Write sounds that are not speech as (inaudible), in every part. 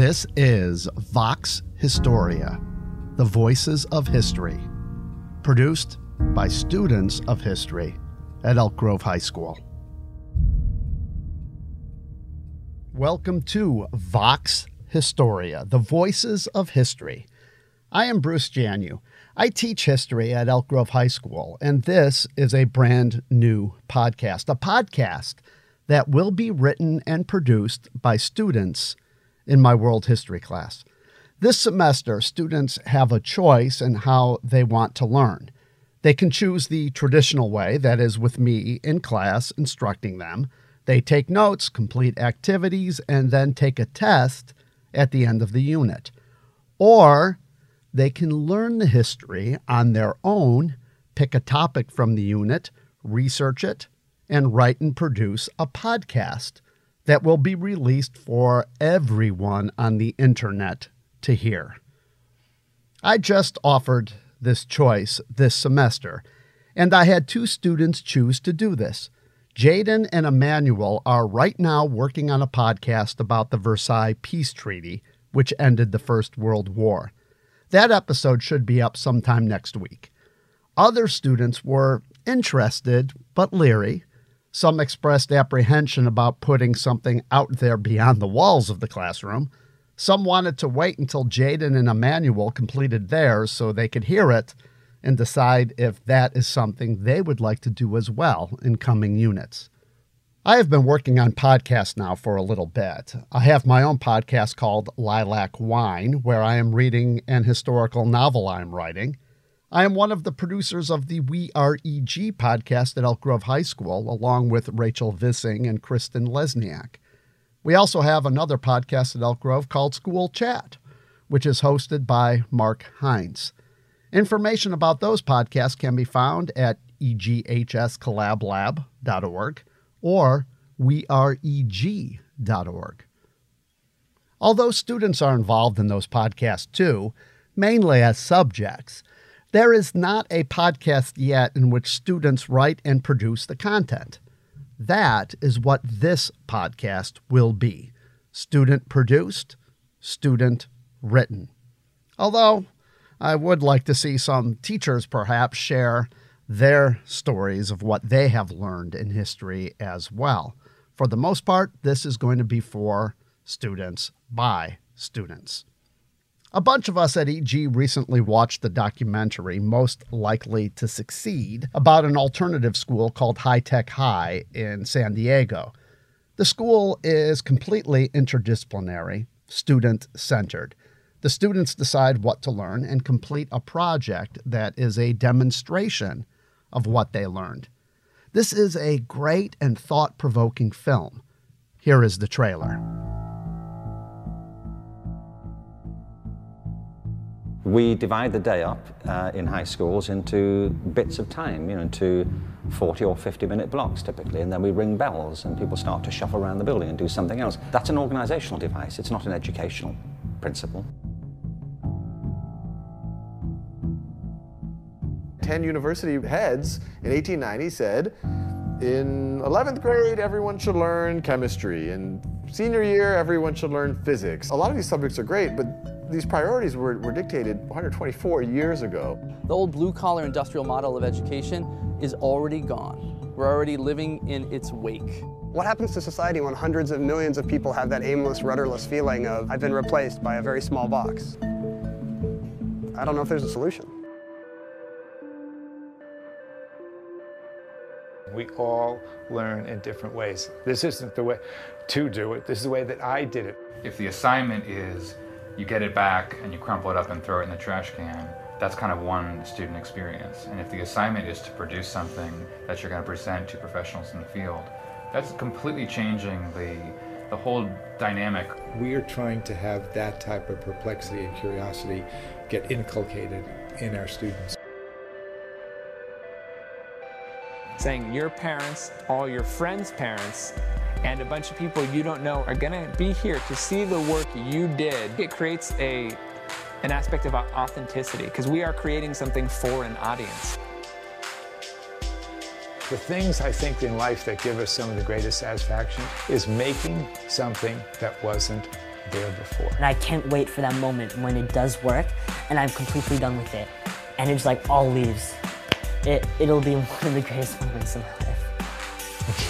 This is Vox Historia, the voices of history, produced by students of history at Elk Grove High School. Welcome to Vox Historia, the voices of history. I am Bruce Janu. I teach history at Elk Grove High School, and this is a brand new podcast, a podcast that will be written and produced by students in my world history class. This semester, students have a choice in how they want to learn. They can choose the traditional way, that is, with me in class instructing them. They take notes, complete activities, and then take a test at the end of the unit. Or they can learn the history on their own, pick a topic from the unit, research it, and write and produce a podcast that will be released for everyone on the internet to hear. I just offered this choice this semester, and I had two students choose to do this. Jaden and Emmanuel are right now working on a podcast about the Versailles Peace Treaty, which ended the First World War. That episode should be up sometime next week. Other students were interested but leery some expressed apprehension about putting something out there beyond the walls of the classroom. Some wanted to wait until Jaden and Emmanuel completed theirs so they could hear it and decide if that is something they would like to do as well in coming units. I have been working on podcasts now for a little bit. I have my own podcast called Lilac Wine, where I am reading an historical novel I'm writing. I am one of the producers of the We Are EG podcast at Elk Grove High School, along with Rachel Vissing and Kristen Lesniak. We also have another podcast at Elk Grove called School Chat, which is hosted by Mark Hines. Information about those podcasts can be found at eghscollablab.org or weareg.org. Although students are involved in those podcasts too, mainly as subjects, there is not a podcast yet in which students write and produce the content. That is what this podcast will be student produced, student written. Although I would like to see some teachers perhaps share their stories of what they have learned in history as well. For the most part, this is going to be for students by students. A bunch of us at EG recently watched the documentary Most Likely to Succeed about an alternative school called High Tech High in San Diego. The school is completely interdisciplinary, student centered. The students decide what to learn and complete a project that is a demonstration of what they learned. This is a great and thought provoking film. Here is the trailer. We divide the day up uh, in high schools into bits of time, you know, into 40 or 50 minute blocks typically, and then we ring bells and people start to shuffle around the building and do something else. That's an organizational device, it's not an educational principle. 10 university heads in 1890 said, in 11th grade, everyone should learn chemistry. In senior year, everyone should learn physics. A lot of these subjects are great, but these priorities were, were dictated 124 years ago. The old blue collar industrial model of education is already gone. We're already living in its wake. What happens to society when hundreds of millions of people have that aimless, rudderless feeling of, I've been replaced by a very small box? I don't know if there's a solution. We all learn in different ways. This isn't the way to do it, this is the way that I did it. If the assignment is you get it back and you crumple it up and throw it in the trash can, that's kind of one student experience. And if the assignment is to produce something that you're going to present to professionals in the field, that's completely changing the, the whole dynamic. We are trying to have that type of perplexity and curiosity get inculcated in our students. Saying your parents, all your friends' parents, and a bunch of people you don't know are going to be here to see the work you did. It creates a an aspect of authenticity because we are creating something for an audience. The things I think in life that give us some of the greatest satisfaction is making something that wasn't there before. And I can't wait for that moment when it does work and I'm completely done with it. And it's like all leaves. It, it'll be (laughs) one of the greatest moments in life.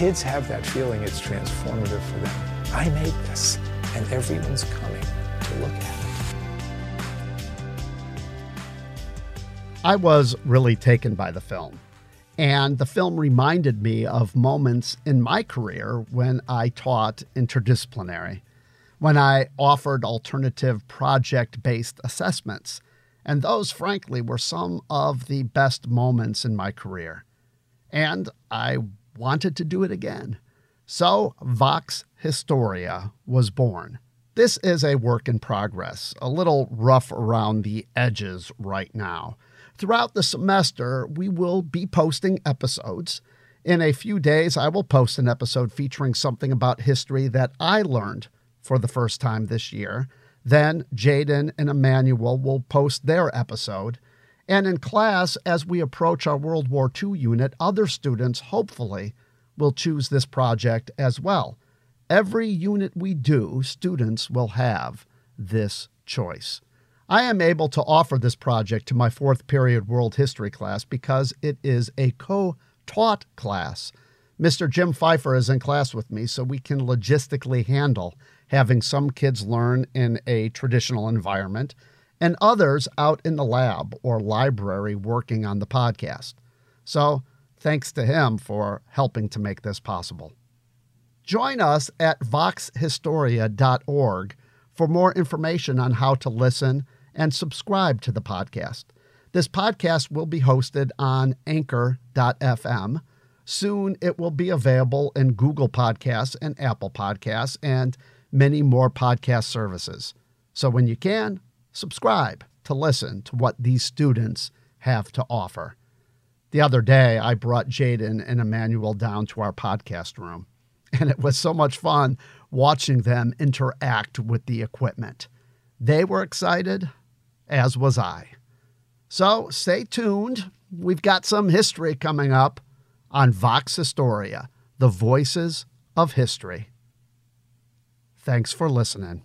Kids have that feeling, it's transformative for them. I made this, and everyone's coming to look at it. I was really taken by the film. And the film reminded me of moments in my career when I taught interdisciplinary, when I offered alternative project based assessments. And those, frankly, were some of the best moments in my career. And I wanted to do it again. So Vox Historia was born. This is a work in progress, a little rough around the edges right now. Throughout the semester, we will be posting episodes. In a few days, I will post an episode featuring something about history that I learned for the first time this year. Then Jaden and Emmanuel will post their episode. And in class, as we approach our World War II unit, other students, hopefully, will choose this project as well. Every unit we do, students will have this choice. I am able to offer this project to my fourth period world history class because it is a co taught class. Mr. Jim Pfeiffer is in class with me, so we can logistically handle having some kids learn in a traditional environment and others out in the lab or library working on the podcast. So, thanks to him for helping to make this possible. Join us at voxhistoria.org for more information on how to listen and subscribe to the podcast. This podcast will be hosted on anchor.fm. Soon it will be available in Google Podcasts and Apple Podcasts and many more podcast services. So when you can, subscribe to listen to what these students have to offer. The other day, I brought Jaden and Emmanuel down to our podcast room, (laughs) and it was so much fun watching them interact with the equipment. They were excited as was I. So stay tuned. We've got some history coming up on Vox Historia, the voices of history. Thanks for listening.